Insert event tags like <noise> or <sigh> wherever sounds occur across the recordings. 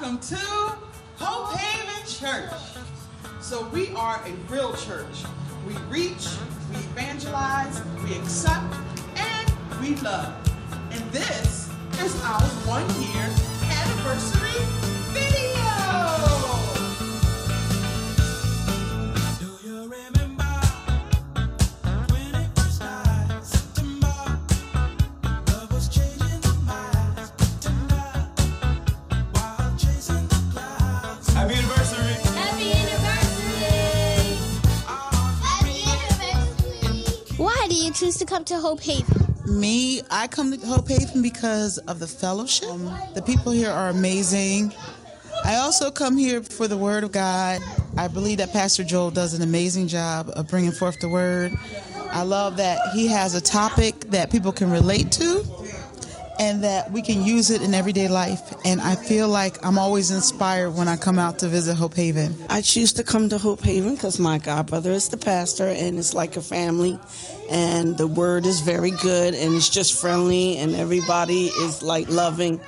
Welcome to Hope Haven Church. So we are a real church. We reach, we evangelize, we accept, and we love. And this is our one year anniversary choose to come to Hope Haven? Me, I come to Hope Haven because of the fellowship. Um, the people here are amazing. I also come here for the Word of God. I believe that Pastor Joel does an amazing job of bringing forth the Word. I love that he has a topic that people can relate to and that we can use it in everyday life. And I feel like I'm always inspired when I come out to visit Hope Haven. I choose to come to Hope Haven because my godbrother is the pastor and it's like a family. And the word is very good and it's just friendly and everybody is like loving.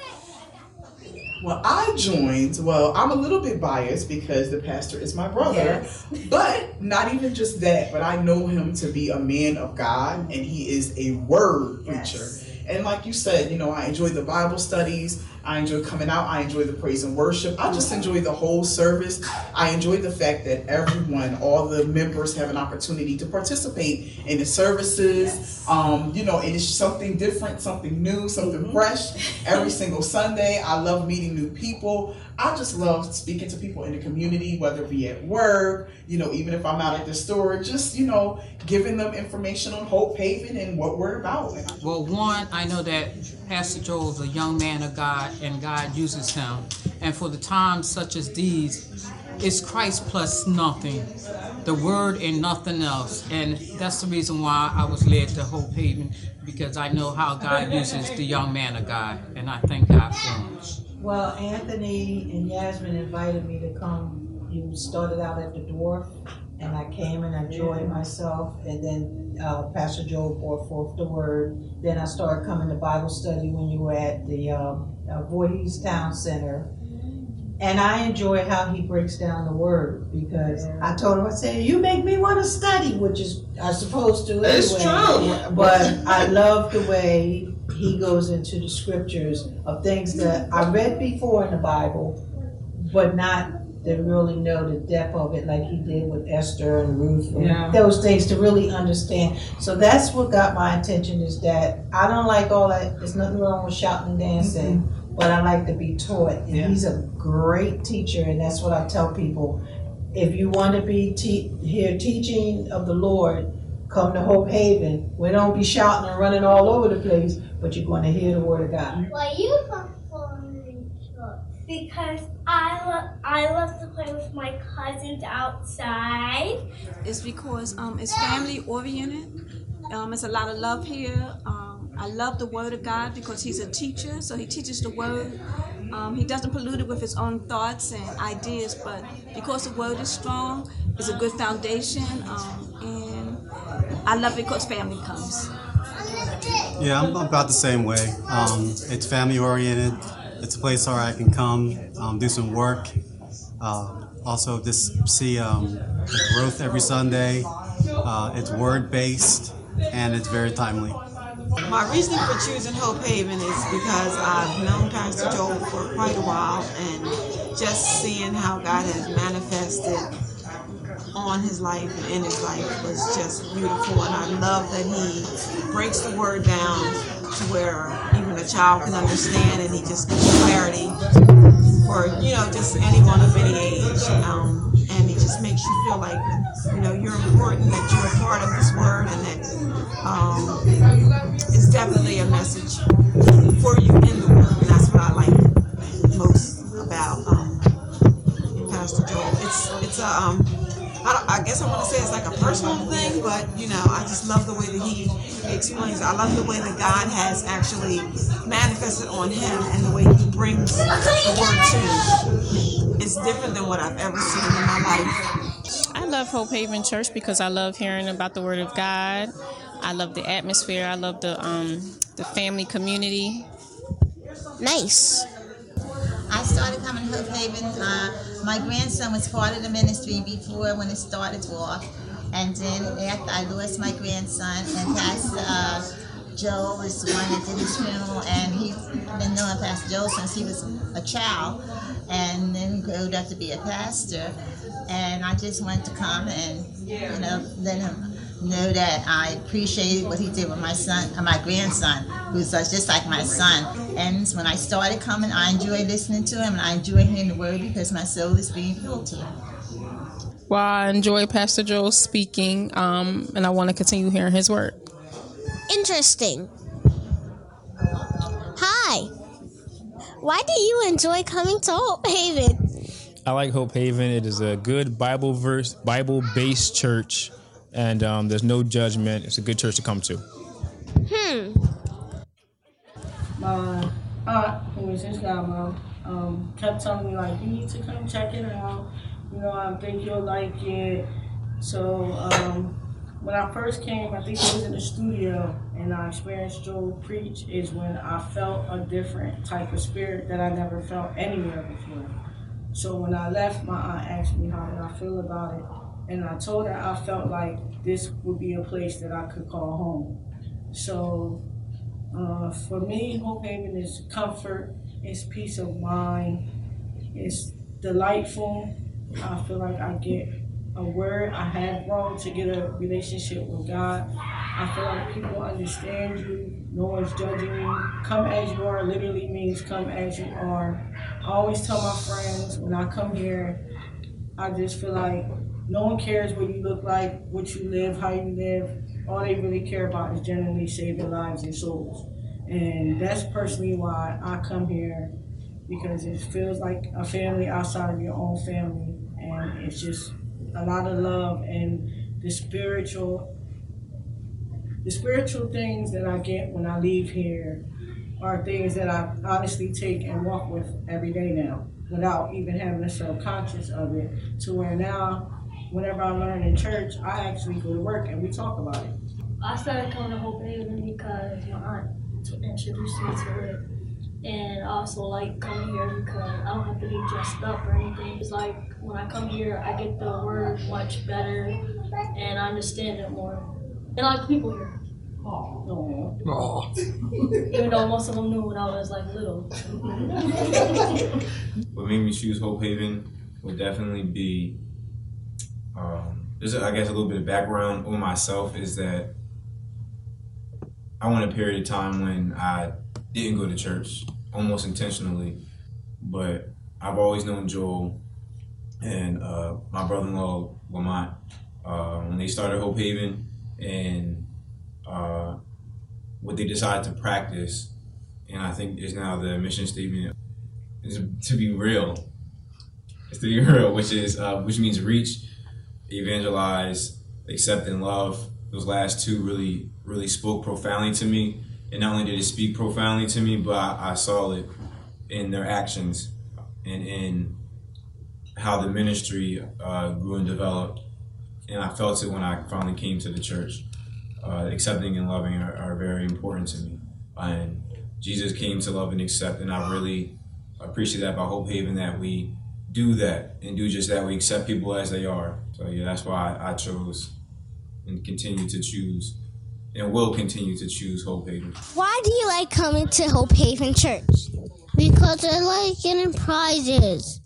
Well, I joined. Well, I'm a little bit biased because the pastor is my brother, but not even just that. But I know him to be a man of God, and he is a word preacher. And like you said, you know, I enjoy the Bible studies. I enjoy coming out. I enjoy the praise and worship. I just enjoy the whole service. I enjoy the fact that everyone, all the members, have an opportunity to participate in the services. Um, you know, and it's something different, something new, something fresh <laughs> every single Sunday. I love meeting new people. I just love speaking to people in the community, whether it be at work, you know, even if I'm out at the store, just, you know, giving them information on Hope Haven and what we're about. Well, one, I know that Pastor Joel is a young man of God and God uses him. And for the times such as these, it's Christ plus nothing, the word and nothing else. And that's the reason why I was led to Hope Haven because I know how God uses the young man of God. And I thank God for him. Well, Anthony and Yasmin invited me to come. You started out at the dwarf, and I came and I enjoyed myself. And then uh, Pastor Joe brought forth the word. Then I started coming to Bible study when you were at the um, uh, Voorhees Town Center. And I enjoy how he breaks down the word because I told him, I said, You make me want to study, which is I'm supposed to anyway. It's true. <laughs> But I love the way he goes into the scriptures of things that I read before in the Bible, but not to really know the depth of it like he did with Esther and Ruth and Yeah. those things to really understand. So that's what got my attention is that I don't like all that. There's nothing wrong with shouting and dancing, but I like to be taught. And Yeah. he's a great teacher, and that's what I tell people. If you want to be te- hear teaching of the Lord, come to Hope Haven. We don't be shouting and running all over the place, but you're going to hear the word of God. Why you performing Because I love I love to play with my cousins outside. It's because um, it's family oriented. Um, it's a lot of love here. Um, I love the Word of God because he's a teacher, so he teaches the Word. Um, he doesn't pollute it with his own thoughts and ideas, but because the Word is strong, it's a good foundation. Um, and I love it because family comes. Yeah, I'm about the same way. Um, it's family oriented. It's a place where I can come, um, do some work. Uh, also, just see um, the growth every Sunday. Uh, it's word based and it's very timely. My reasoning for choosing Hope Haven is because I've known Pastor Joel for quite a while and just seeing how God has manifested on his life and in his life was just beautiful and I love that he breaks the word down to where even a child can understand and he just gives clarity for you know just anyone of any age um, and he just makes you feel like you know you're important that you're a part of this word and that um, it's definitely a message for you in the word and that's what I like most about um, Pastor Joel. It's it's a um, I, don't, I guess I want to say it's like a personal thing, but you know, I just love the way that he explains. It. I love the way that God has actually manifested on him and the way he brings the word to you. It's different than what I've ever seen in my life. I love Hope Haven Church because I love hearing about the Word of God. I love the atmosphere. I love the um, the family community. Nice. I started coming to Hope Haven. Uh, my grandson was part of the ministry before when it started off, and then after I lost my grandson, and Pastor uh, Joe was the one that did his funeral, and he's been knowing Pastor Joe since he was a child, and then grew up to be a pastor. And I just wanted to come and you know let him know that I appreciated what he did with my son, uh, my grandson, who's uh, just like my son. And when I started coming, I enjoy listening to him, and I enjoy hearing the word because my soul is being filled to him. Well, I enjoy Pastor Joel speaking, um, and I want to continue hearing his word. Interesting. Hi. Why do you enjoy coming to Hope Haven? I like Hope Haven. It is a good Bible verse, Bible based church, and um, there's no judgment. It's a good church to come to. Hmm. my aunt, who is his godmom, um, kept telling me like, you need to come check it out. You know, I think you'll like it. So um, when I first came, I think it was in the studio, and I experienced Joel preach. Is when I felt a different type of spirit that I never felt anywhere before. So when I left, my aunt asked me how did I feel about it, and I told her I felt like this would be a place that I could call home. So uh, for me, Hope Haven is comfort, it's peace of mind, it's delightful. I feel like I get a word. I have grown to get a relationship with God. I feel like people understand you. No one's judging you. Come as you are literally means come as you are. I always tell my friends when I come here, I just feel like no one cares what you look like, what you live, how you live. All they really care about is genuinely saving lives and souls. And that's personally why I come here because it feels like a family outside of your own family. And it's just a lot of love and the spiritual the spiritual things that I get when I leave here are things that I honestly take and walk with every day now without even having to self conscious of it to where now whenever I learn in church I actually go to work and we talk about it. I started coming to Hope Haven because my aunt introduced me to it. And I also like coming here because I don't have to be dressed up or anything. It's like when I come here, I get the word much better and I understand it more. And I like the people here. Oh. <laughs> No. Even though most of them knew when I was like little. <laughs> what made me choose Hope Haven would definitely be um, there's I guess a little bit of background on myself is that I went a period of time when I didn't go to church almost intentionally, but I've always known Joel and uh, my brother-in-law Lamont uh, when they started Hope Haven and uh, what they decided to practice, and I think is now the mission statement is to be real. It's to be <laughs> real, which is uh, which means reach, evangelize, accept, and love. Those last two really really spoke profoundly to me, and not only did it speak profoundly to me, but I, I saw it in their actions and in how the ministry uh, grew and developed, and I felt it when I finally came to the church. Uh, accepting and loving are, are very important to me, and Jesus came to love and accept, and I really appreciate that about Hope Haven that we do that and do just that. We accept people as they are. So yeah, that's why I, I chose and continue to choose and will continue to choose Hope Haven. Why do you like coming to Hope Haven Church? Because I like getting prizes.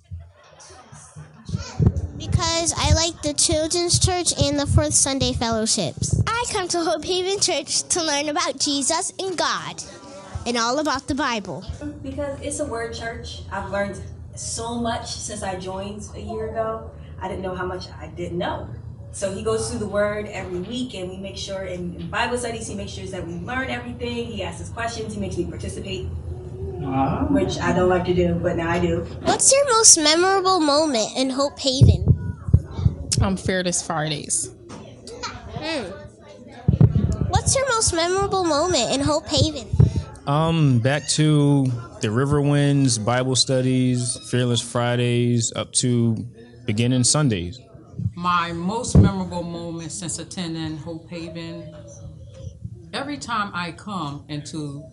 Because I like the children's church and the fourth Sunday fellowships. I come to Hope Haven Church to learn about Jesus and God and all about the Bible. Because it's a word church. I've learned so much since I joined a year ago. I didn't know how much I didn't know. So he goes through the word every week, and we make sure in, in Bible studies, he makes sure that we learn everything. He asks us questions, he makes me participate, which I don't like to do, but now I do. What's your most memorable moment in Hope Haven? Um, Fearless Fridays. Hmm. What's your most memorable moment in Hope Haven? Um, back to the River Winds Bible studies, Fearless Fridays, up to beginning Sundays. My most memorable moment since attending Hope Haven, every time I come into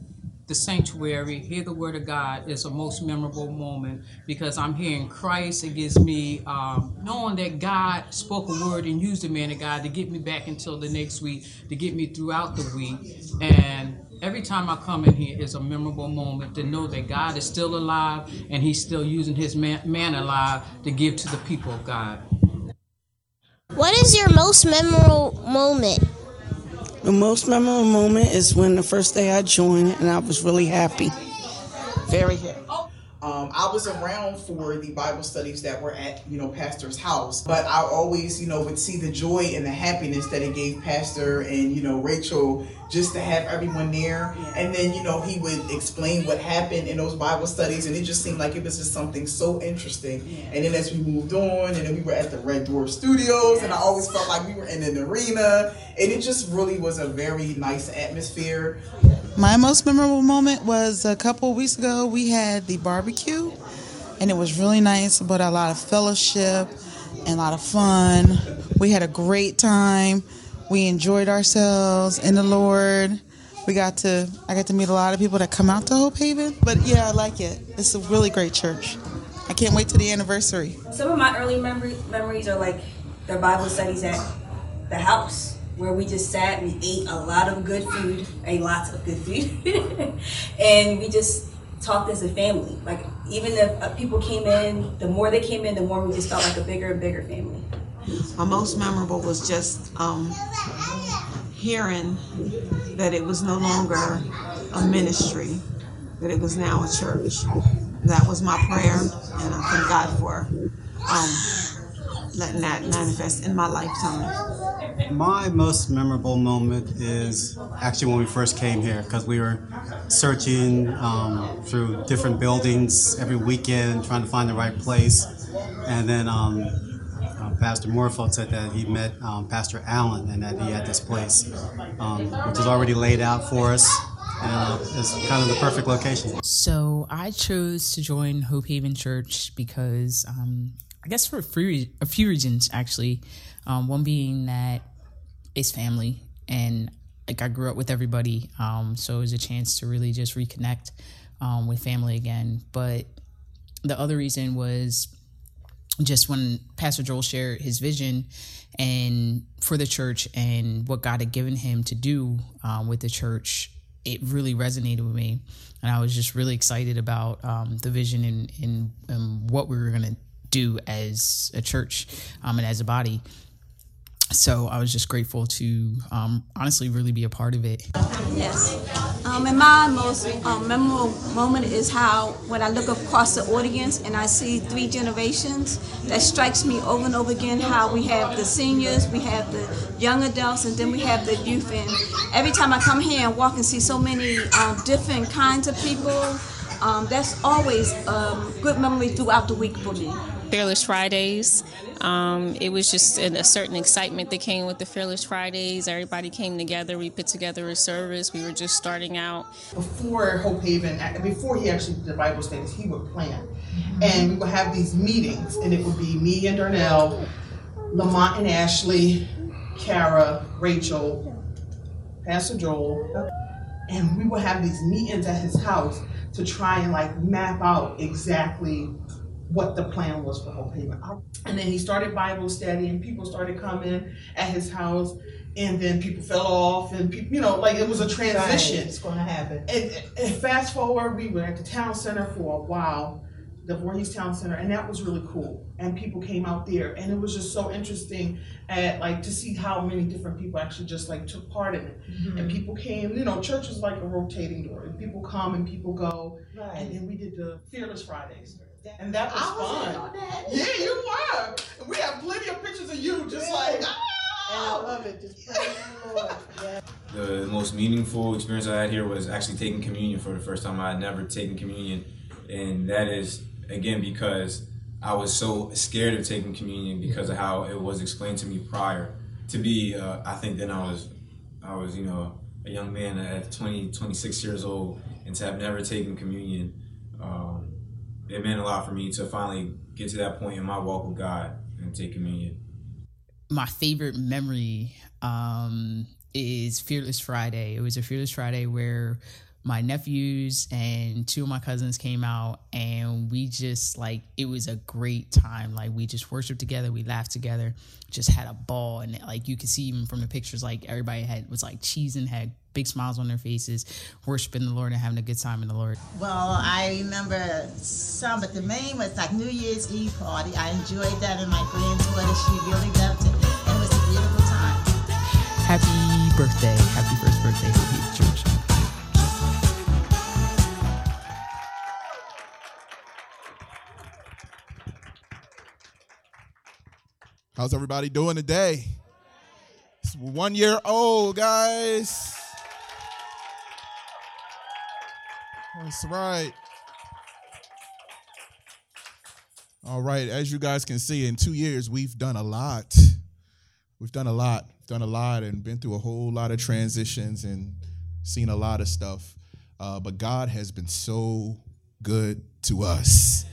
the sanctuary, hear the word of God is a most memorable moment because I'm hearing Christ. It gives me um, knowing that God spoke a word and used the man of God to get me back until the next week, to get me throughout the week. And every time I come in here is a memorable moment to know that God is still alive and He's still using His man, man alive to give to the people of God. What is your most memorable moment? The most memorable moment is when the first day I joined and I was really happy. Very happy. Um, I was around for the Bible studies that were at, you know, Pastor's house, but I always, you know, would see the joy and the happiness that it gave Pastor and, you know, Rachel just to have everyone there. And then, you know, he would explain what happened in those Bible studies, and it just seemed like it was just something so interesting. And then as we moved on, and then we were at the Red Dwarf Studios, and I always felt like we were in an arena, and it just really was a very nice atmosphere. My most memorable moment was a couple of weeks ago. We had the barbecue, and it was really nice, but a lot of fellowship and a lot of fun. We had a great time. We enjoyed ourselves in the Lord. We got to, I got to meet a lot of people that come out to Hope Haven. But yeah, I like it. It's a really great church. I can't wait to the anniversary. Some of my early memory, memories are like the Bible studies at the house where we just sat, and ate a lot of good food, a lot of good food, <laughs> and we just talked as a family. Like even if uh, people came in, the more they came in, the more we just felt like a bigger and bigger family. My most memorable was just um, hearing that it was no longer a ministry, that it was now a church. That was my prayer, and I thank God for um, letting that manifest in my lifetime. My most memorable moment is actually when we first came here because we were searching um, through different buildings every weekend, trying to find the right place. And then um, Pastor Moorfield said that he met um, Pastor Allen and that he had this place, um, which is already laid out for us. Uh, it's kind of the perfect location. So I chose to join Hope Haven Church because um, I guess for a few, a few reasons actually. Um, one being that it's family and like I grew up with everybody, um, so it was a chance to really just reconnect um, with family again. But the other reason was just when Pastor Joel shared his vision and for the church and what God had given him to do um, with the church, it really resonated with me, and I was just really excited about um, the vision and, and, and what we were going to do as a church um, and as a body. So I was just grateful to um, honestly really be a part of it. Yes. Um, and my most um, memorable moment is how when I look across the audience and I see three generations, that strikes me over and over again how we have the seniors, we have the young adults, and then we have the youth. And every time I come here and walk and see so many um, different kinds of people, um, that's always a good memory throughout the week for me. Fearless Fridays. Um, it was just a, a certain excitement that came with the Fearless Fridays. Everybody came together. We put together a service. We were just starting out. before Hope Haven, before he actually did the Bible studies, he would plan. And we would have these meetings, and it would be me and Darnell, Lamont and Ashley, Kara, Rachel, Pastor Joel. And we would have these meetings at his house to try and like map out exactly what the plan was for Hope Haven. And then he started Bible study, and people started coming at his house, and then people fell off, and people, you know, like it was a transition. Right, It's gonna happen. And, and fast forward, we were at the town center for a while, the Voorhees Town Center, and that was really cool. And people came out there, and it was just so interesting at like to see how many different people actually just like took part in it. Mhm. And people came, you know, church is like a rotating door. And people come and people go. Right. And then we did the Fearless Fridays. And that was I was in fun. on that. Yeah, you were. We have plenty of pictures of you just like, And I love it. Just praise the Lord. <laughs> Yeah. The most meaningful experience I had here was actually taking communion for the first time. I had never taken communion, and that is again because I was so scared of taking communion because of how it was explained to me prior. To be, uh, I think then I was, I was you know a young man at 20, 26 years old, and to have never taken communion, um, it meant a lot for me to finally get to that point in my walk with God and take communion. my favorite memory um, is Fearless Friday. It was a Fearless Friday where my nephews and two of my cousins came out and we just like it was a great time like we just worshiped together we laughed together just had a ball and like you could see even from the pictures like everybody had was like cheesing had big smiles on their faces worshiping the lord and having a good time in the lord Well, I remember some, but the main was like New Year's Eve party. I enjoyed that, and my granddaughter, she really loved it, and it was a beautiful time. happy birthday happy first birthday Hope Haven church How's everybody doing today? It's one year old, guys. That's right. All right, as you guys can see, in two years, we've done a lot. We've done a lot, done a lot, and been through a whole lot of transitions and seen a lot of stuff. Uh, but God has been so good to us.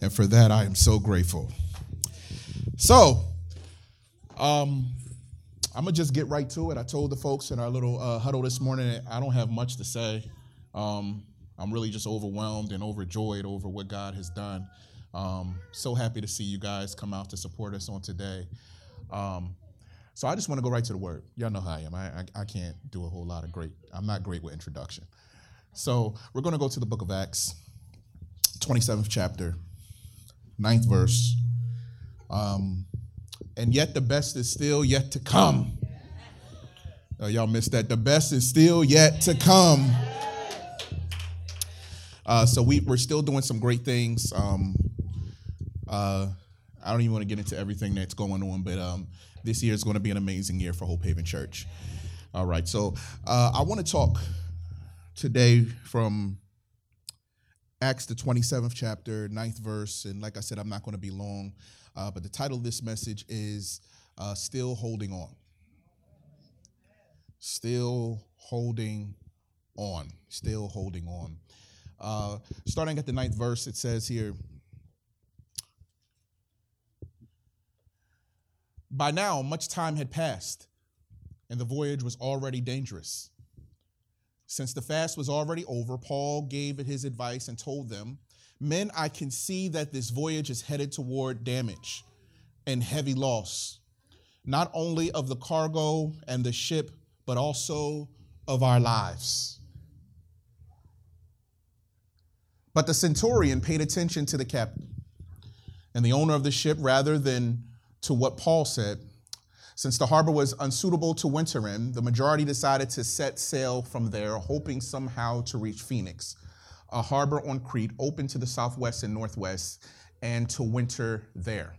And for that, I am so grateful. So, um, I'm gonna just get right to it. I told the folks in our little uh, huddle this morning I don't have much to say. Um, I'm really just overwhelmed and overjoyed over what God has done. Um, so happy to see you guys come out to support us on today. Um, so I just want to go right to the word. Y'all know how I am. I, I, I can't do a whole lot of great. I'm not great with introduction. So we're going to go to the book of Acts, 27th chapter, 9th verse. Um, and yet the best is still yet to come. Oh, y'all missed that. The best is still yet to come. Uh, so we, we're still doing some great things. Um, uh, I don't even want to get into everything that's going on, but um, this year is going to be an amazing year for Hope Haven Church. All right, so uh, I want to talk today from Acts, the 27th chapter, 9th verse. And like I said, I'm not going to be long, uh, but the title of this message is uh, Still Holding On. Still holding on. Still holding on. Uh, starting at the ninth verse, it says here By now, much time had passed, and the voyage was already dangerous. Since the fast was already over, Paul gave it his advice and told them, Men, I can see that this voyage is headed toward damage and heavy loss, not only of the cargo and the ship, but also of our lives. But the centurion paid attention to the captain and the owner of the ship rather than to what Paul said. Since the harbor was unsuitable to winter in, the majority decided to set sail from there, hoping somehow to reach Phoenix, a harbor on Crete open to the southwest and northwest, and to winter there.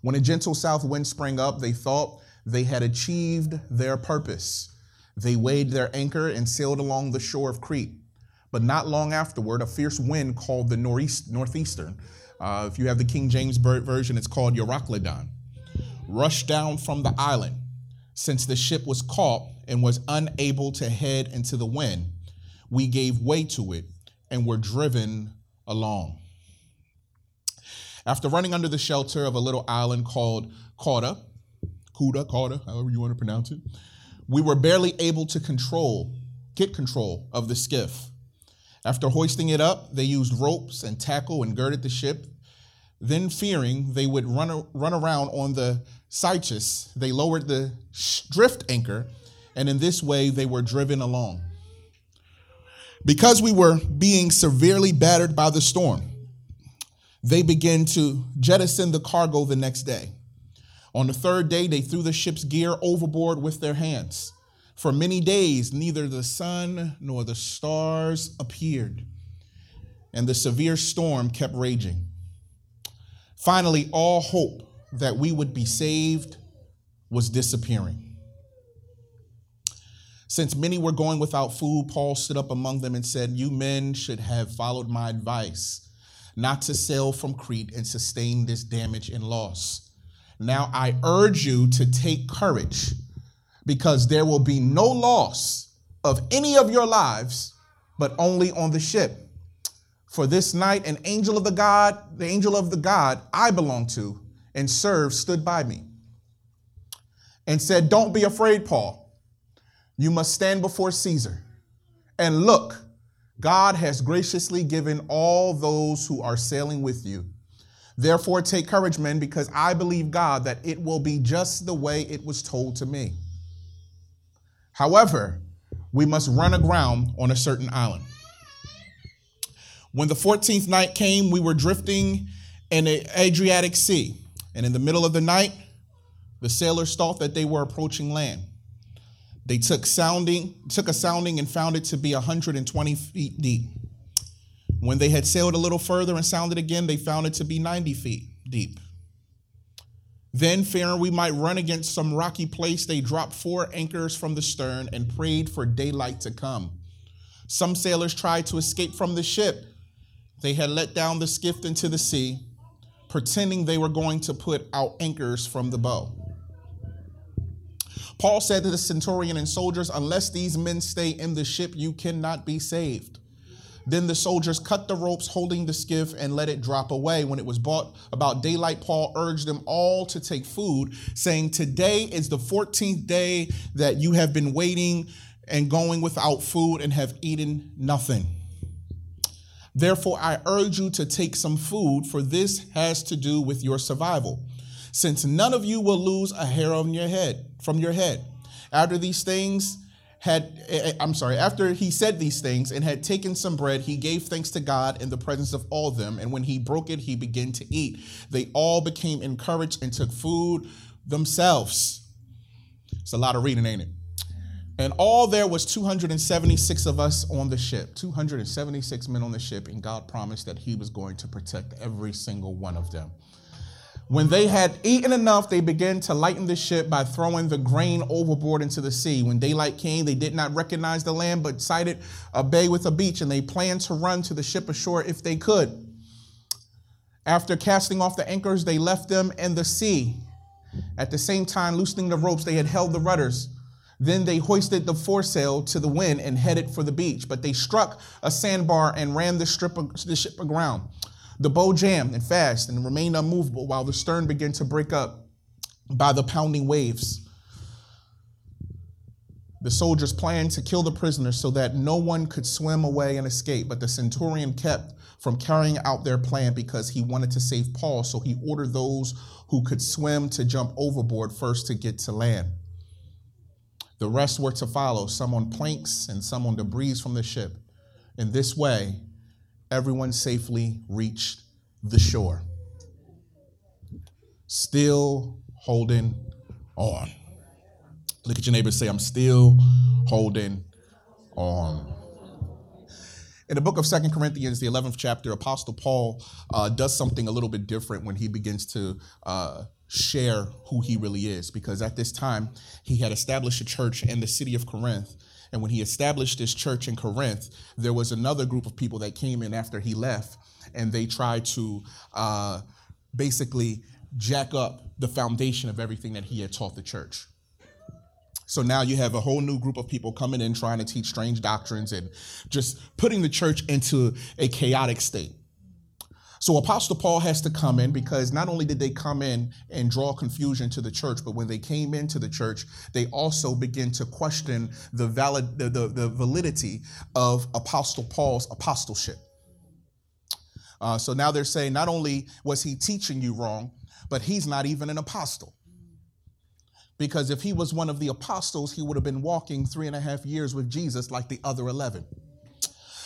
When a gentle south wind sprang up, they thought they had achieved their purpose. They weighed their anchor and sailed along the shore of Crete. But not long afterward, a fierce wind called the northeast, northeastern, uh, if you have the King James version, it's called Euroclydon, rushed down from the island. Since the ship was caught and was unable to head into the wind, we gave way to it and were driven along. After running under the shelter of a little island called Cauda, Cuda, Cauda, however you want to pronounce it, we were barely able to control, get control of the skiff. After hoisting it up, they used ropes and tackle and girded the ship. Then, fearing they would run, run around on the Syrtis, they lowered the drift anchor, and in this way they were driven along. Because we were being severely battered by the storm, they began to jettison the cargo the next day. On the third day, they threw the ship's gear overboard with their hands. For many days, neither the sun nor the stars appeared, and the severe storm kept raging. Finally, all hope that we would be saved was disappearing. Since many were going without food, Paul stood up among them and said, You men should have followed my advice not to sail from Crete and sustain this damage and loss. Now I urge you to take courage because there will be no loss of any of your lives, but only on the ship. For this night, an angel of the God, the angel of the God I belong to and serve, stood by me and said, Don't be afraid, Paul. You must stand before Caesar. And look, God has graciously given all those who are sailing with you. Therefore, take courage, men, because I believe God that it will be just the way it was told to me. However, we must run aground on a certain island. When the 14th night came, we were drifting in the Adriatic Sea, and in the middle of the night, the sailors thought that they were approaching land. They took sounding, took a sounding and found it to be 120 feet deep. When they had sailed a little further and sounded again, they found it to be 90 feet deep. Then, fearing we might run against some rocky place, they dropped four anchors from the stern and prayed for daylight to come. Some sailors tried to escape from the ship. They had let down the skiff into the sea, pretending they were going to put out anchors from the bow. Paul said to the centurion and soldiers, Unless these men stay in the ship, you cannot be saved. Then the soldiers cut the ropes holding the skiff and let it drop away. When it was brought about daylight, Paul urged them all to take food, saying, Today is the 14th day that you have been waiting and going without food and have eaten nothing. Therefore, I urge you to take some food, for this has to do with your survival, since none of you will lose a hair on your head from your head. After these things, had eh, I'm sorry, after he said these things and had taken some bread, he gave thanks to God in the presence of all them, and when he broke it, he began to eat. They all became encouraged and took food themselves. It's a lot of reading, ain't it? And all there was 276 of us on the ship, 276 men on the ship, and God promised that he was going to protect every single one of them. When they had eaten enough, they began to lighten the ship by throwing the grain overboard into the sea. When daylight came, they did not recognize the land, but sighted a bay with a beach, and they planned to run to the ship ashore if they could. After casting off the anchors, they left them in the sea. At the same time, loosening the ropes, they had held the rudders. Then they hoisted the foresail to the wind and headed for the beach. But they struck a sandbar and ran the, strip the ship aground. The bow jammed and fast and remained unmovable while the stern began to break up by the pounding waves. The soldiers planned to kill the prisoners so that no one could swim away and escape, but the centurion kept from carrying out their plan because he wanted to save Paul. So he ordered those who could swim to jump overboard first to get to land. The rest were to follow, some on planks and some on debris from the ship. In this way, everyone safely reached the shore. Still holding on. Look at your neighbor say, I'm still holding on. In the book of Second Corinthians, the 11th chapter, Apostle Paul uh, does something a little bit different when he begins to uh, share who he really is. Because at this time, he had established a church in the city of Corinth. And when he established this church in Corinth, there was another group of people that came in after he left, and they tried to uh, basically jack up the foundation of everything that he had taught the church. So now you have a whole new group of people coming in trying to teach strange doctrines and just putting the church into a chaotic state. So Apostle Paul has to come in because not only did they come in and draw confusion to the church, but when they came into the church, they also begin to question the valid the, the, the validity of Apostle Paul's apostleship. Uh, so now they're saying not only was he teaching you wrong, but he's not even an apostle. Because if he was one of the apostles, he would have been walking three and a half years with Jesus like the other 11.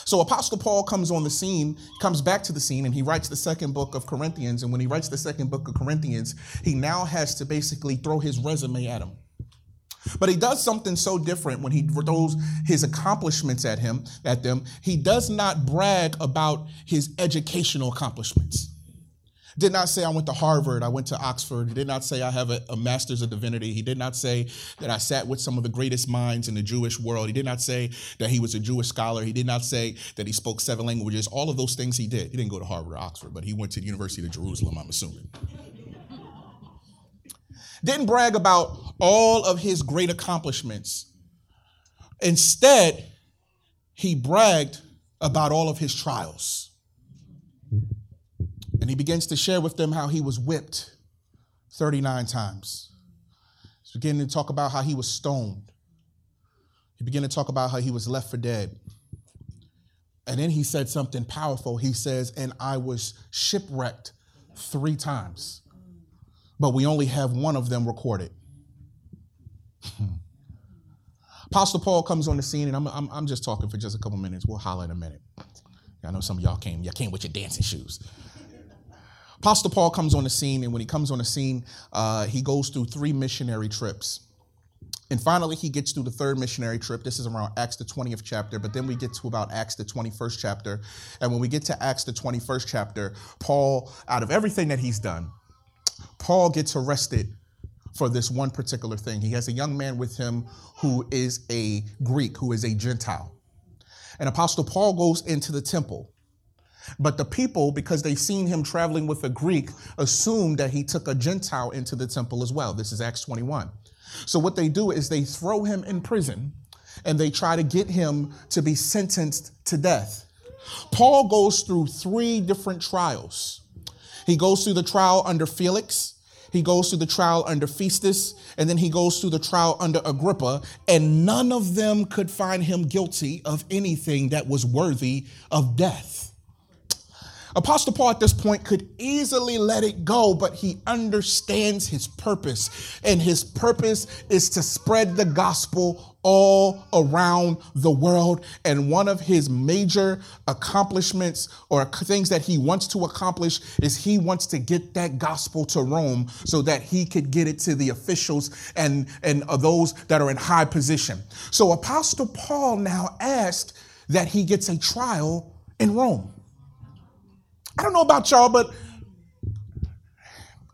So Apostle Paul comes on the scene, comes back to the scene, and he writes the second book of Corinthians. And when he writes the second book of Corinthians, he now has to basically throw his resume at him. But he does something so different when he throws his accomplishments at him, at them. He does not brag about his educational accomplishments. Did not say I went to Harvard, I went to Oxford. He did not say I have a, a, master's of divinity. He did not say that I sat with some of the greatest minds in the Jewish world. He did not say that he was a Jewish scholar. He did not say that he spoke seven languages. All of those things he did. He didn't go to Harvard or Oxford, but he went to the University of Jerusalem, I'm assuming. <laughs> Didn't brag about all of his great accomplishments. Instead, he bragged about all of his trials. And he begins to share with them how he was whipped 39 times. He's beginning to talk about how he was stoned. He began to talk about how he was left for dead. And then he said something powerful. He says, And I was shipwrecked three times, but we only have one of them recorded. <laughs> Apostle Paul comes on the scene, and I'm, I'm, I'm just talking for just a couple minutes. We'll holler in a minute. I know some of y'all came, y'all came with your dancing shoes. Apostle Paul comes on the scene, and when he comes on the scene, uh, he goes through three missionary trips. And finally, he gets through the third missionary trip. This is around Acts, the 20th chapter, but then we get to about Acts, the 21st chapter. And when we get to Acts, the 21st chapter, Paul, out of everything that he's done, Paul gets arrested for this one particular thing. He has a young man with him who is a Greek, who is a Gentile. And Apostle Paul goes into the temple. But the people, because they've seen him traveling with a Greek, assumed that he took a Gentile into the temple as well. This is Acts 21. So what they do is they throw him in prison and they try to get him to be sentenced to death. Paul goes through three different trials. He goes through the trial under Felix, he goes through the trial under Festus, and then he goes through the trial under Agrippa, and none of them could find him guilty of anything that was worthy of death. Apostle Paul at this point could easily let it go, but he understands his purpose. And his purpose is to spread the gospel all around the world. And one of his major accomplishments or things that he wants to accomplish is he wants to get that gospel to Rome so that he could get it to the officials and, and those that are in high position. So Apostle Paul now asked that he gets a trial in Rome. I don't know about y'all, but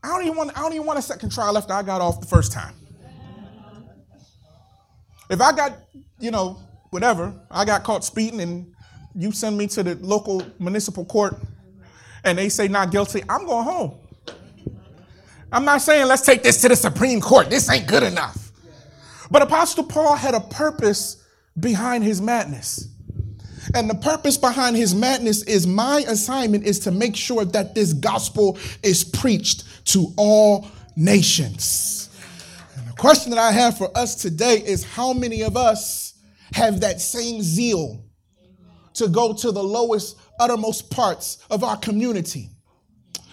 I don't even want I don't even want a second trial after I got off the first time. If I got, you know, whatever, I got caught speeding and you send me to the local municipal court and they say not guilty, I'm going home. I'm not saying let's take this to the Supreme Court. This ain't good enough. But Apostle Paul had a purpose behind his madness. And the purpose behind his madness is my assignment is to make sure that this gospel is preached to all nations. And the question that I have for us today is how many of us have that same zeal to go to the lowest, uttermost parts of our community,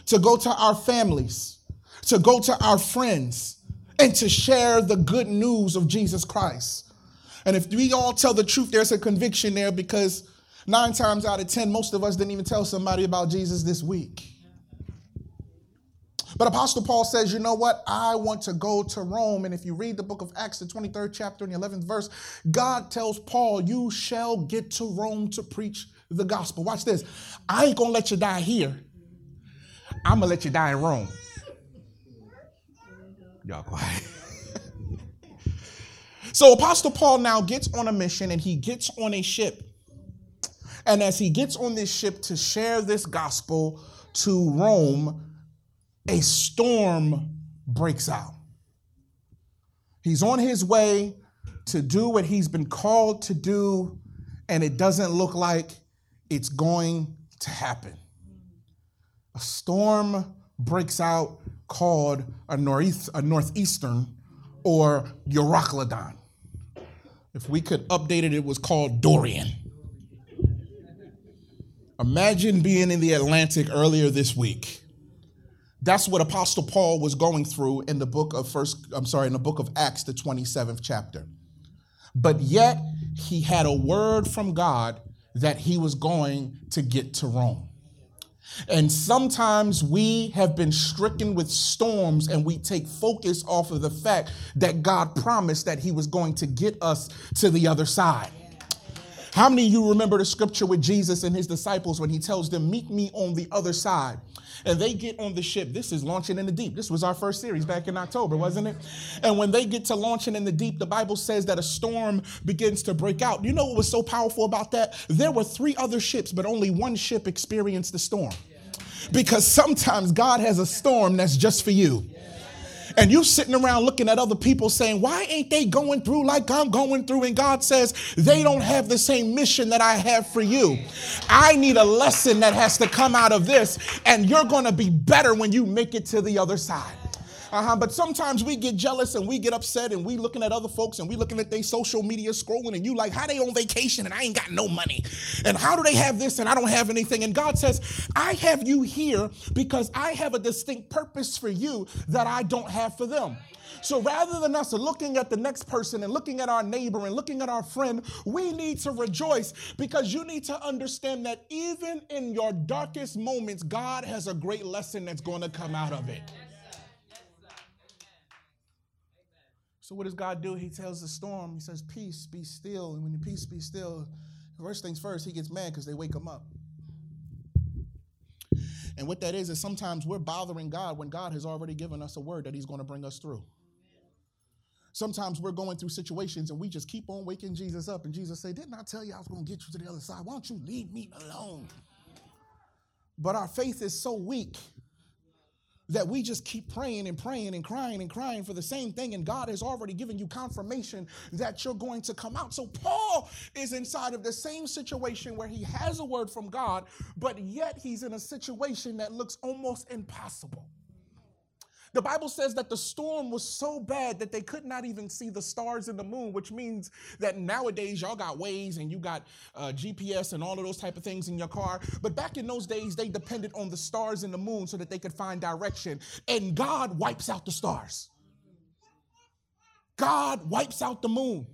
to go to our families, to go to our friends, and to share the good news of Jesus Christ? And if we all tell the truth, there's a conviction there because nine times out of 10, most of us didn't even tell somebody about Jesus this week. But Apostle Paul says, you know what? I want to go to Rome. And if you read the book of Acts, the 23rd chapter and the 11th verse, God tells Paul, you shall get to Rome to preach the gospel. Watch this. I ain't going to let you die here. I'm going to let you die in Rome. Y'all quiet. So Apostle Paul now gets on a mission and he gets on a ship. And as he gets on this ship to share this gospel to Rome, a storm breaks out. He's on his way to do what he's been called to do, and it doesn't look like it's going to happen. A storm breaks out called a, northeast, a northeastern or Euroclydon. If we could update it, it was called Dorian. Imagine being in the Atlantic earlier this week. That's what Apostle Paul was going through in the book of first, I'm sorry, in the book of Acts, the 27th chapter. But yet he had a word from God that he was going to get to Rome. And sometimes we have been stricken with storms and we take focus off of the fact that God promised that He was going to get us to the other side. How many of you remember the scripture with Jesus and His disciples when He tells them, Meet me on the other side? And they get on the ship. This is launching in the deep. This was our first series back in October, wasn't it? And when they get to launching in the deep, the Bible says that a storm begins to break out. You know what was so powerful about that? There were three other ships, but only one ship experienced the storm. Because sometimes God has a storm that's just for you. And you sitting around looking at other people saying, Why ain't they going through like I'm going through? And God says, They don't have the same mission that I have for you. I need a lesson that has to come out of this, and you're going to be better when you make it to the other side. Uh-huh. But sometimes we get jealous and we get upset and we looking at other folks and we looking at their social media scrolling and you like, how they on vacation and I ain't got no money? And how do they have this and I don't have anything? And God says, I have you here because I have a distinct purpose for you that I don't have for them. So rather than us looking at the next person and looking at our neighbor and looking at our friend, we need to rejoice because you need to understand that even in your darkest moments, God has a great lesson that's going to come out of it. So what does God do? He tells the storm, he says, Peace, be still. And when the peace be still, first things first, he gets mad because they wake him up. And what that is, is sometimes we're bothering God when God has already given us a word that he's going to bring us through. Sometimes we're going through situations and we just keep on waking Jesus up. And Jesus said, Didn't I tell you I was going to get you to the other side? Why don't you leave me alone? But our faith is so weak that we just keep praying and praying and crying and crying for the same thing, and God has already given you confirmation that you're going to come out. So, Paul is inside of the same situation where he has a word from God, but yet he's in a situation that looks almost impossible. The Bible says that the storm was so bad that they could not even see the stars and the moon, which means that nowadays y'all got Waze and you got uh, GPS and all of those type of things in your car. But back in those days, they depended on the stars and the moon so that they could find direction. And God wipes out the stars. God wipes out the moon.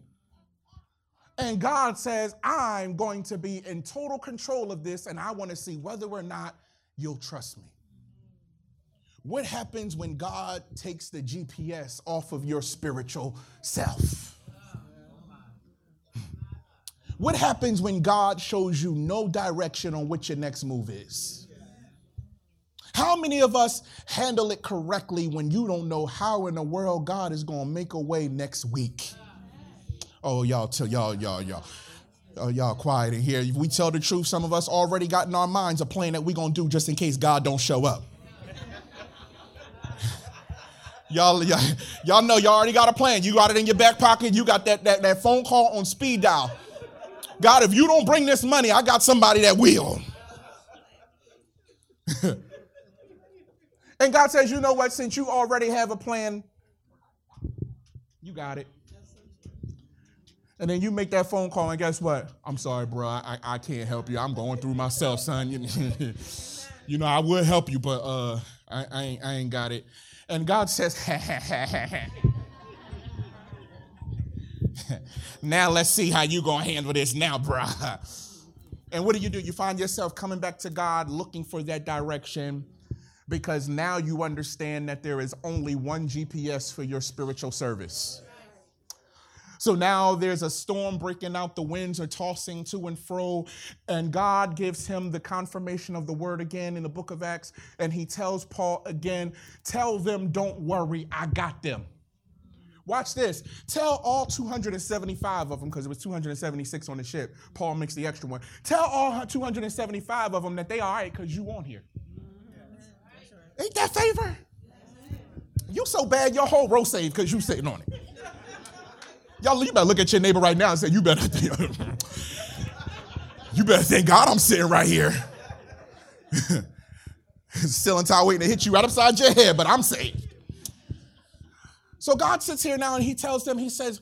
And God says, I'm going to be in total control of this, and I want to see whether or not you'll trust me. What happens when God takes the GPS off of your spiritual self? What happens when God shows you no direction on what your next move is? How many of us handle it correctly when you don't know how in the world God is going to make a way next week? Oh, y'all, tell y'all, y'all, y'all. Oh, y'all quiet in here. If we tell the truth, some of us already got in our minds a plan that we're going to do just in case God don't show up. Y'all, y'all, y'all know y'all already got a plan. You got it in your back pocket. You got that, that, that phone call on speed dial. God, if you don't bring this money, I got somebody that will. <laughs> and God says, you know what? Since you already have a plan, you got it. And then you make that phone call, and guess what? I'm sorry, bro. I, I can't help you. I'm going through myself, son. <laughs> You, know, I would help you, but uh, I, I, ain't, I ain't got it. And God says, <laughs> now let's see how you gonna handle this now, bruh. And what do you do? You find yourself coming back to God looking for that direction because now you understand that there is only one GPS for your spiritual service. So now there's a storm breaking out, the winds are tossing to and fro, and God gives him the confirmation of the word again in the book of Acts. And he tells Paul again, Tell them, don't worry, I got them. Watch this. Tell all 275 of them, because it was 276 on the ship. Paul makes the extra one. Tell all 275 of them that they all right because you on here. Ain't that favor? You so bad, your whole row saved because you sitting on it. Y'all, you better look at your neighbor right now and say, you better, <laughs> you better thank God I'm sitting right here. <laughs> Still in time waiting to hit you right upside your head, but I'm saved. So God sits here now and he tells them, he says,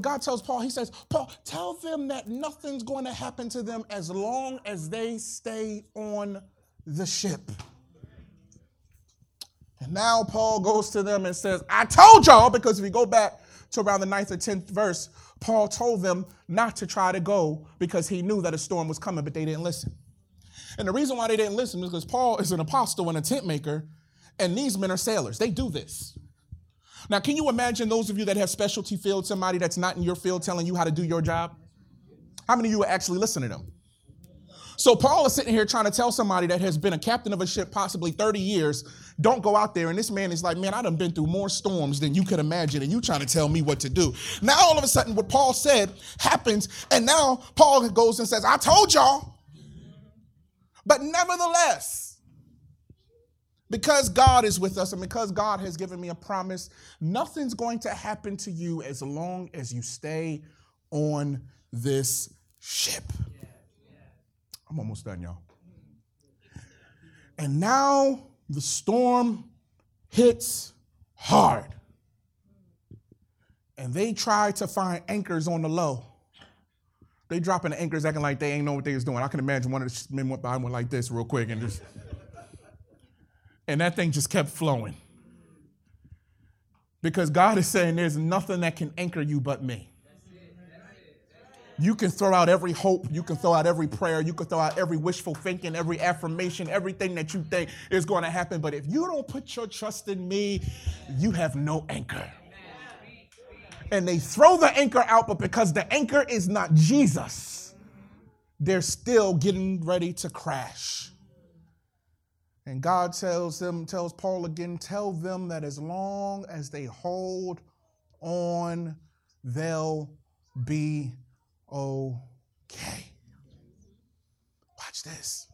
God tells Paul, he says, Paul, tell them that nothing's going to happen to them as long as they stay on the ship. And now Paul goes to them and says, I told y'all, because if we go back to around the ninth or tenth verse, Paul told them not to try to go because he knew that a storm was coming, but they didn't listen. And the reason why they didn't listen is because Paul is an apostle and a tent maker, and these men are sailors. They do this. Now, can you imagine those of you that have specialty field, somebody that's not in your field telling you how to do your job? How many of you actually listen to them? So Paul is sitting here trying to tell somebody that has been a captain of a ship possibly 30 years, don't go out there. And this man is like, man, I done been through more storms than you could imagine, and you trying to tell me what to do. Now all of a sudden, what Paul said happens, and now Paul goes and says, I told y'all. But nevertheless, because God is with us and because God has given me a promise, nothing's going to happen to you as long as you stay on this ship. I'm almost done, y'all. And now the storm hits hard. And they try to find anchors on the low. They dropping the anchors acting like they ain't know what they was doing. I can imagine one of the men went by and went like this real quick and just and that thing just kept flowing. Because God is saying there's nothing that can anchor you but me. You can throw out every hope, you can throw out every prayer, you can throw out every wishful thinking, every affirmation, everything that you think is going to happen. But if you don't put your trust in me, you have no anchor. And they throw the anchor out, but because the anchor is not Jesus, they're still getting ready to crash. And God tells them, tells Paul again, tell them that as long as they hold on, they'll be okay. Watch this.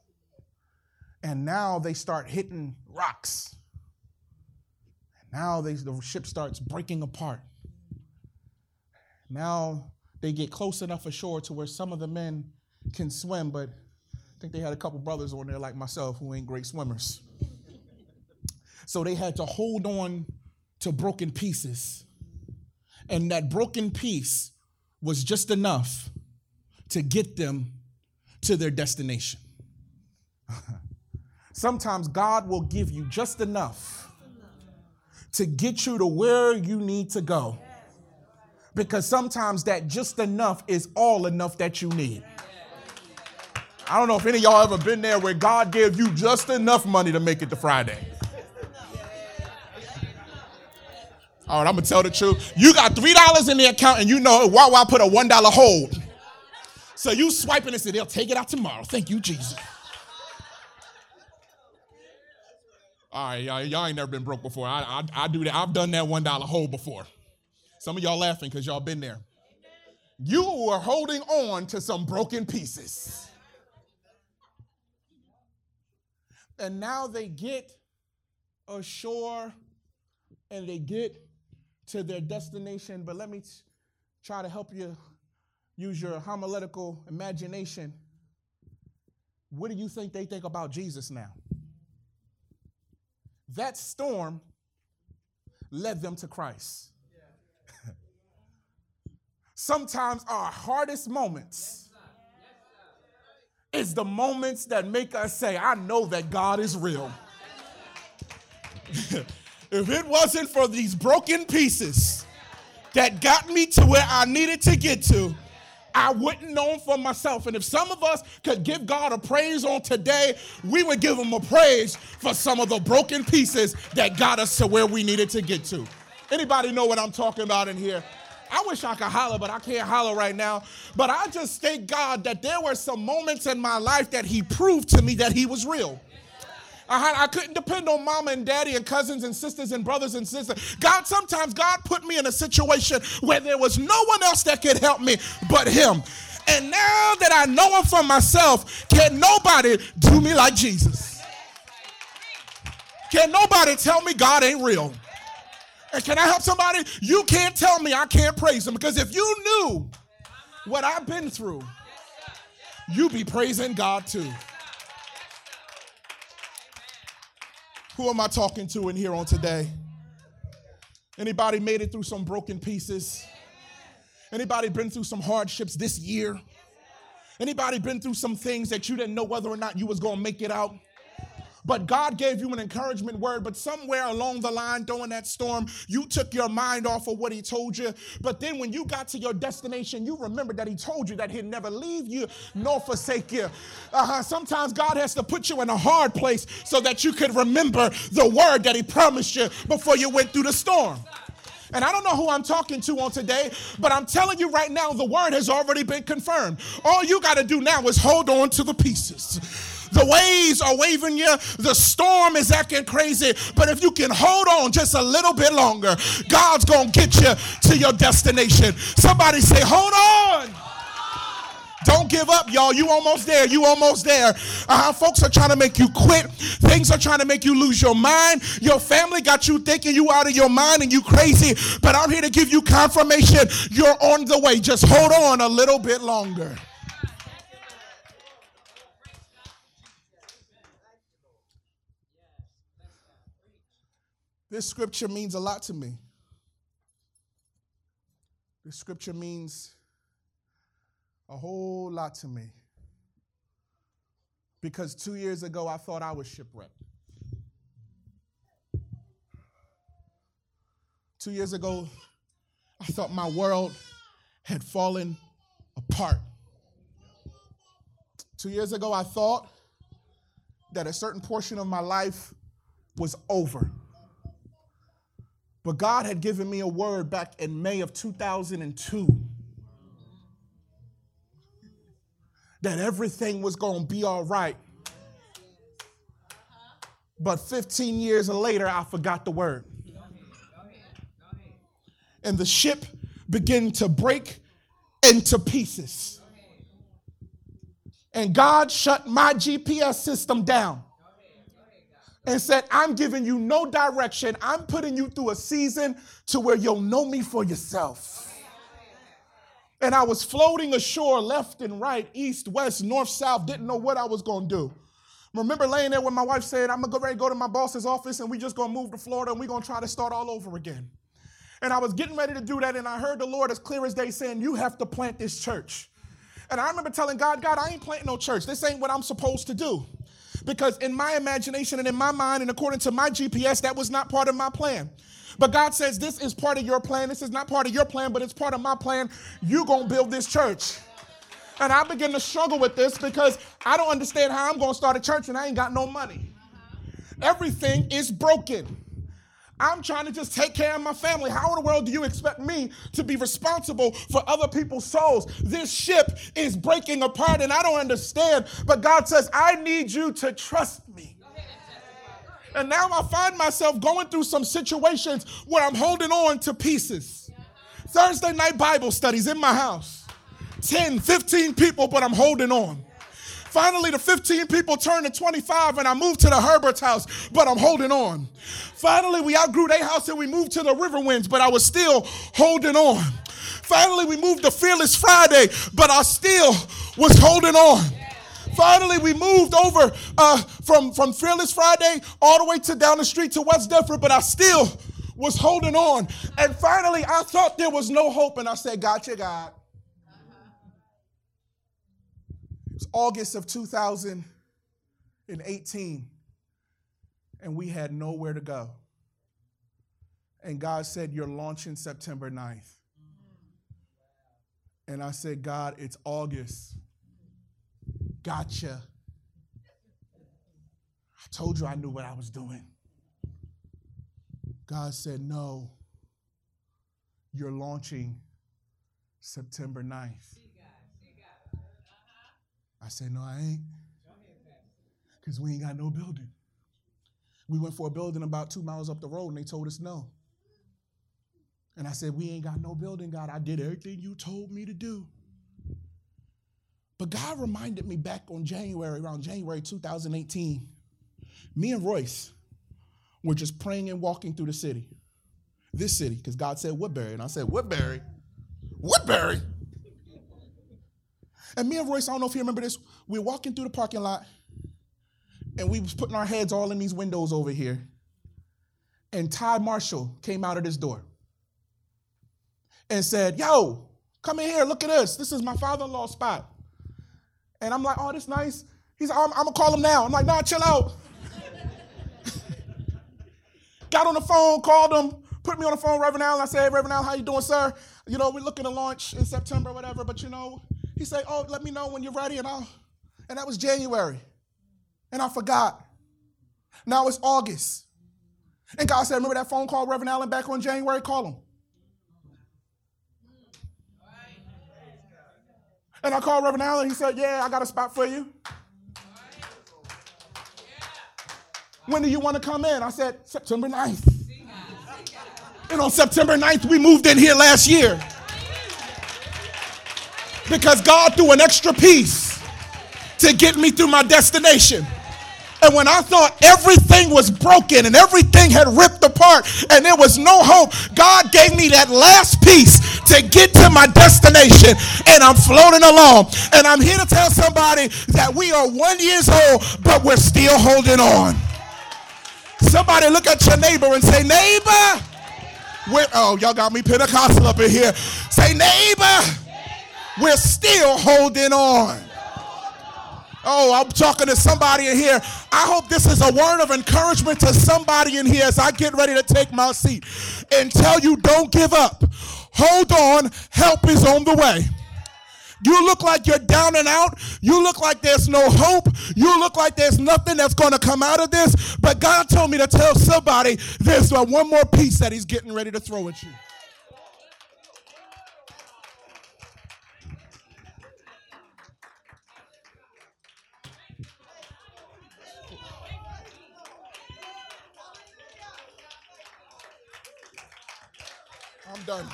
And now they start hitting rocks. Now they, the ship starts breaking apart. Now they get close enough ashore to where some of the men can swim, but I think they had a couple brothers on there like myself who ain't great swimmers. So they had to hold on to broken pieces. And that broken piece was just enough to get them to their destination. <laughs> Sometimes God will give you just enough to get you to where you need to go. Because sometimes that just enough is all enough that you need. I don't know if any of y'all ever been there where God gave you just enough money to make it to Friday. All right, I'm gonna tell the truth. You got three dollars in the account, and you know why? Wawa put a one dollar hold. So you swiping and say they'll take it out tomorrow. Thank you, Jesus. All right, y'all, y'all ain't never been broke before. I, I, I do that. I've done that one dollar hold before. Some of y'all laughing because y'all been there. You were holding on to some broken pieces. And now they get ashore and they get to their destination. But let me t- try to help you use your homiletical imagination. What do you think they think about Jesus now? That storm led them to Christ. <laughs> Sometimes our hardest moments is the moments that make us say, I know that God is real. <laughs> <laughs> if it wasn't for these broken pieces that got me to where I needed to get to, I wouldn't know for myself. And if some of us could give God a praise on today, we would give him a praise for some of the broken pieces that got us to where we needed to get to. Anybody know what I'm talking about in here? I wish I could holler, but I can't holler right now. But I just thank God that there were some moments in my life that He proved to me that He was real. I, I couldn't depend on mama and daddy and cousins and sisters and brothers and sisters. God, sometimes God put me in a situation where there was no one else that could help me but Him. And now that I know Him for myself, can nobody do me like Jesus? Can nobody tell me God ain't real? And can I help somebody? You can't tell me I can't praise him because if you knew what I've been through, you'd be praising God too. Who am I talking to in here on today? Anybody made it through some broken pieces? Anybody been through some hardships this year? Anybody been through some things that you didn't know whether or not you was going to make it out? But God gave you an encouragement word, but somewhere along the line during that storm, you took your mind off of what He told you. But then when you got to your destination, you remembered that He told you that He'd never leave you nor forsake you. Uh-huh. Sometimes God has to put you in a hard place so that you could remember the word that He promised you before you went through the storm. And I don't know who I'm talking to on today, but I'm telling you right now, the word has already been confirmed. All you got to do now is hold on to the pieces. The waves are waving you, the storm is acting crazy, but if you can hold on just a little bit longer, God's going to get you to your destination. Somebody say, Hold on. Don't give up, y'all. You almost there. You almost there. Uh-huh. Folks are trying to make you quit. Things are trying to make you lose your mind. Your family got you thinking you out of your mind and you crazy. But I'm here to give you confirmation. You're on the way. Just hold on a little bit longer. This scripture means a lot to me. This scripture means a whole lot to me. Because two years ago, I thought I was shipwrecked. Two years ago, I thought my world had fallen apart. Two years ago, I thought that a certain portion of my life was over. But God had given me a word back in May of 2002 that everything was going to be all right. But 15 years later, I forgot the word. And the ship began to break into pieces. And God shut my GPS system down and said, I'm giving you no direction. I'm putting you through a season to where you'll know me for yourself. And I was floating ashore left and right, east, west, north, south, didn't know what I was to do. Remember laying there when my wife said, I'm to go ready to go to my boss's office and we just to move to Florida and we're going to try to start all over again. And I was getting ready to do that and I heard the Lord as clear as day saying, You have to plant this church. And I remember telling God, God, I ain't planting no church. This ain't what I'm supposed to do. Because in my imagination and in my mind, and according to my GPS, that was not part of my plan. But God says, This is part of your plan. This is not part of your plan, but it's part of my plan. you going to build this church. And I begin to struggle with this because I don't understand how I'm going to start a church and I ain't got no money. Everything is broken. I'm trying to just take care of my family. How in the world do you expect me to be responsible for other people's souls? This ship is breaking apart and I don't understand. But God says, I need you to trust me. And now I find myself going through some situations where I'm holding on to pieces. Thursday night Bible studies in my house. 10, 15 people, but I'm holding on. Finally, the 15 people turned to 25, and I moved to the Herbert's house, but I'm holding on. Finally, we outgrew their house and we moved to the Riverwinds, but I was still holding on. Finally, we moved to Fearless Friday, but I still was holding on. Finally, we moved over uh, from, from Fearless Friday all the way to down the street to West Deptford, but I still was holding on. And finally, I thought there was no hope, and I said, Gotcha, God. It's August of 2018, and we had nowhere to go. And God said, You're launching September 9th. And I said, God, it's August. Gotcha. I told you I knew what I was doing. God said, No, you're launching September 9th. I said, No, I ain't. Because we ain't got no building. We went for a building about two miles up the road and they told us no. And I said, We ain't got no building, God. I did everything you told me to do. But God reminded me back on January, around January 2018, me and Royce were just praying and walking through the city. This city, because God said Woodbury. And I said, Woodbury? Woodbury? And me and Royce, I don't know if you remember this, We're walking through the parking lot and we was putting our heads all in these windows over here. And Ty Marshall came out of this door and said, Yo, come in here, look at this. This is my father-in-law spot. And I'm like, oh, this nice. He's like, I'm, I'm gonna call him now. I'm like, nah, chill out. <laughs> Got on the phone, called him, put me on the phone, Reverend Allen. I said, hey, Reverend Allen, how you doing, sir? You know, we're looking to launch in September whatever, but you know, he said, oh, let me know when you're ready, and I'll, and that was January. And I forgot. Now it's August. And God said, remember that phone call, Reverend Allen, back on January? Call him. And I called Reverend Allen. He said, Yeah, I got a spot for you. When do you want to come in? I said, September 9th. And on September 9th, we moved in here last year. Because God threw an extra piece to get me through my destination. And when I thought everything was broken and everything had ripped apart and there was no hope, God gave me that last piece to get to my destination. And I'm floating along. And I'm here to tell somebody that we are one years old, but we're still holding on. Somebody look at your neighbor and say, neighbor. We're, oh, y'all got me Pentecostal up in here. Say, neighbor, we're still holding on. Oh, I'm talking to somebody in here. I hope this is a word of encouragement to somebody in here as I get ready to take my seat and tell you don't give up. Hold on, help is on the way. You look like you're down and out. You look like there's no hope. You look like there's nothing that's going to come out of this. But God told me to tell somebody there's one more piece that He's getting ready to throw at you. Done.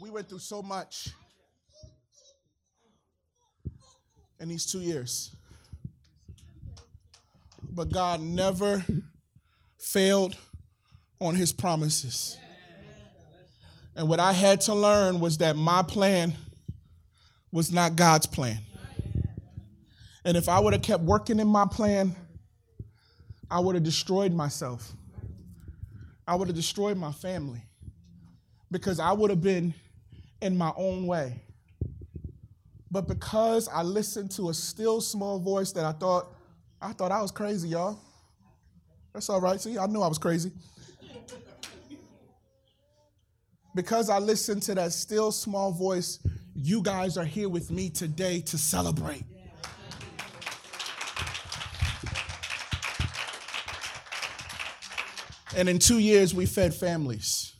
We went through so much in these two years. But God never failed on his promises. And what I had to learn was that my plan was not God's plan. And if I would have kept working in my plan, I would have destroyed myself. I would have destroyed my family because I would have been in my own way. But because I listened to a still small voice that I thought, I thought I was crazy, y'all. That's all right. See, I knew I was crazy. Because I listened to that still small voice, you guys are here with me today to celebrate. And in two years, we fed families.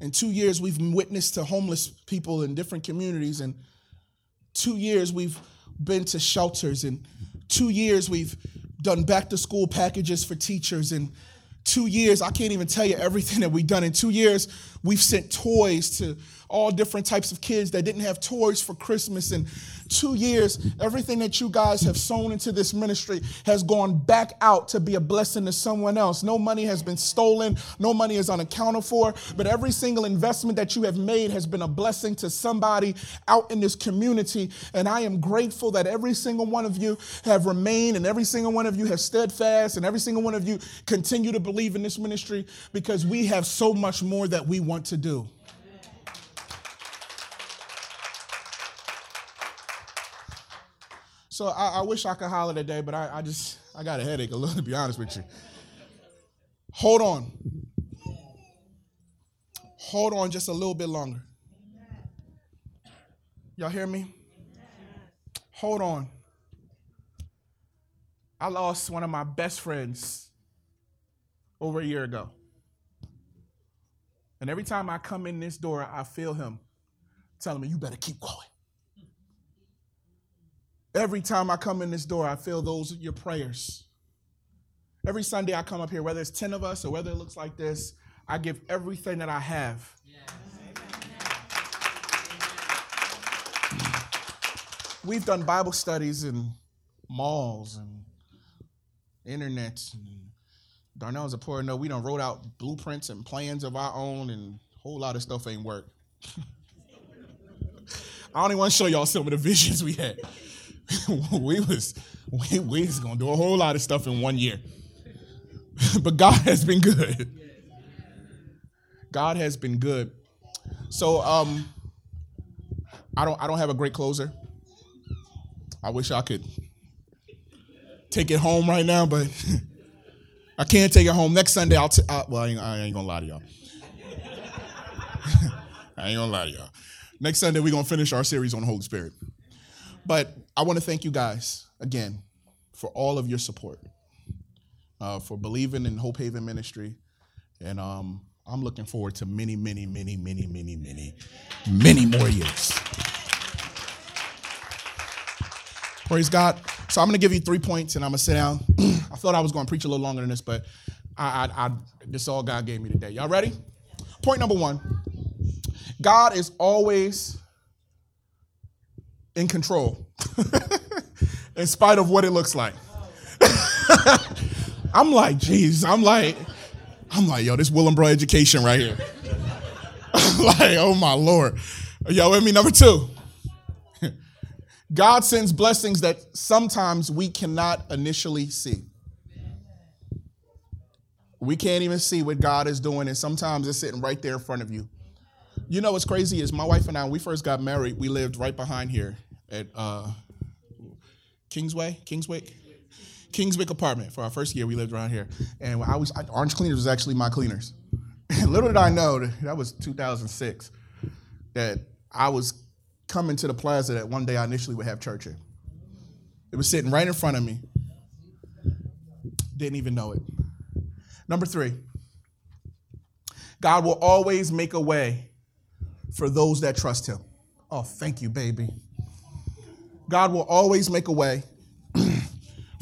In two years, we've witnessed to homeless people in different communities. And two years, we've been to shelters. In two years, we've done back to school packages for teachers. In two years, I can't even tell you everything <laughs> that we've done. In two years, we've sent toys to all different types of kids that didn't have toys for Christmas. In two years, everything that you guys have sown into this ministry has gone back out to be a blessing to someone else. No money has been stolen, no money is unaccounted for, but every single investment that you have made has been a blessing to somebody out in this community. And I am grateful that every single one of you have remained and every single one of you have steadfast and every single one of you continue to believe in this ministry because we have so much more that we want to do. So I, I wish I could holler today, but I, I just I got a headache a little <laughs> to be honest with you. Hold on. Hold on just a little bit longer. Y'all hear me? Hold on. I lost one of my best friends over a year ago. And every time I come in this door, I feel him telling me, You better keep going. Every time I come in this door, I feel those your prayers. Every Sunday I come up here, whether it's 10 of us or whether it looks like this, I give everything that I have. We've done Bible studies in malls and internet. And Darnell's a poor no. We done wrote out blueprints and plans of our own, and a whole lot of stuff ain't work. <laughs> I don't want to show y'all some of the visions we had. <laughs> we was we, we was gonna do a whole lot of stuff in one year. <laughs> but God has been good. God has been good. So um I don't I don't have a great closer. I wish I could take it home right now, but I can't take it home. Next Sunday I'll t- I, well I ain't, I ain't gonna lie to y'all. <laughs> I ain't gonna lie to y'all. Next Sunday we're gonna finish our series on Holy Spirit. But I want to thank you guys again for all of your support, uh, for believing in Hope Haven Ministry. And um, I'm looking forward to many, many, many, many, many, many, many more years. Praise God. So I'm to give you three points and I'm to sit down. <clears throat> I thought I was going to preach a little longer than this, but I, I, I, this all God gave me today. Y'all ready? Point number one God is always in control, <laughs> in spite of what it looks like. <laughs> I'm like, geez, I'm like, I'm like, yo, this Willembro education right here. <laughs> like, oh my Lord. Y'all with me? Number two. God sends blessings that sometimes we cannot initially see. We can't even see what God is doing, and sometimes it's sitting right there in front of you. You know what's crazy is my wife and I, when we first got married, we lived right behind here at uh, Kingsway, Kingswick, Kingswick apartment. For our first year, we lived around here, and I was Orange Cleaners was actually my cleaners. <laughs> Little did I know that, that was 2006 that I was coming to the plaza that one day I initially would have church in. It was sitting right in front of me. Didn't even know it. Number three, God will always make a way for those that trust Him. Oh, thank you, baby. God will always make a way <clears throat>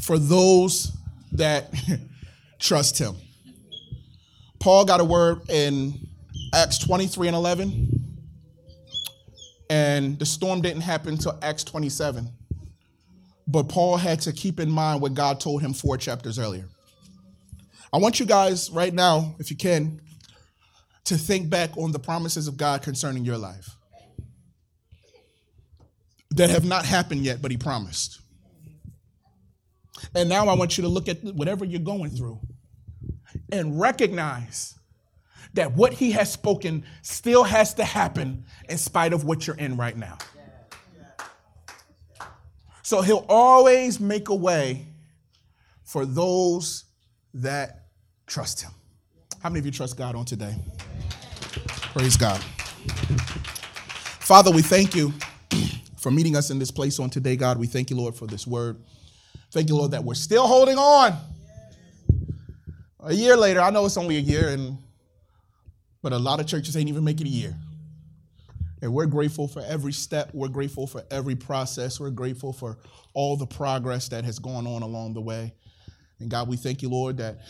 for those that <laughs> trust Him. Paul got a word in Acts 23 and 11, and the storm didn't happen until Acts 27. But Paul had to keep in mind what God told him four chapters earlier. I want you guys right now, if you can, to think back on the promises of God concerning your life that have not happened yet, but He promised. And now I want you to look at whatever you're going through and recognize that what He has spoken still has to happen in spite of what you're in right now. So He'll always make a way for those that trust Him. How many of you trust God on today? Praise God. Father, we thank you <clears throat> for meeting us in this place on today, God. We thank you, Lord, for this word. Thank you, Lord, that we're still holding on. A year later, I know it's only a year, and but a lot of churches ain't even make it a year. And we're grateful for every step. We're grateful for every process. We're grateful for all the progress that has gone on along the way. And God, we thank you, Lord, that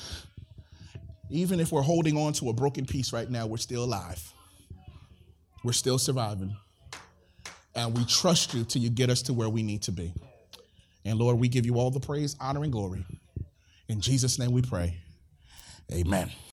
even if we're holding on to a broken piece right now, we're still alive. We're still surviving. And we trust you till you get us to where we need to be. And Lord, we give you all the praise, honor, and glory. In Jesus' name we pray. Amen.